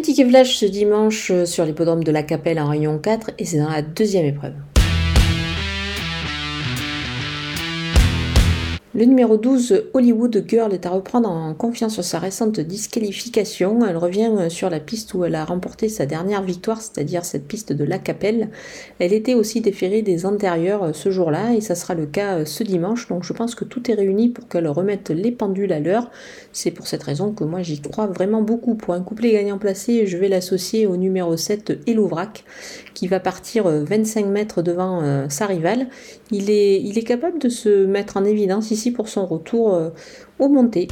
Un ticket ce dimanche sur l'hippodrome de la Capelle en Réunion 4 et c'est dans la deuxième épreuve. Le numéro 12, Hollywood Girl, est à reprendre en confiance sur sa récente disqualification. Elle revient euh, sur la piste où elle a remporté sa dernière victoire, c'est-à-dire cette piste de la Capelle. Elle était aussi déférée des antérieurs euh, ce jour-là et ça sera le cas euh, ce dimanche. Donc je pense que tout est réuni pour qu'elle remette les pendules à l'heure. C'est pour cette raison que moi j'y crois vraiment beaucoup. Pour un couplet gagnant placé, je vais l'associer au numéro 7, Elovrac, qui va partir 25 mètres devant sa rivale. Il est capable de se mettre en évidence ici pour son retour euh, au montées.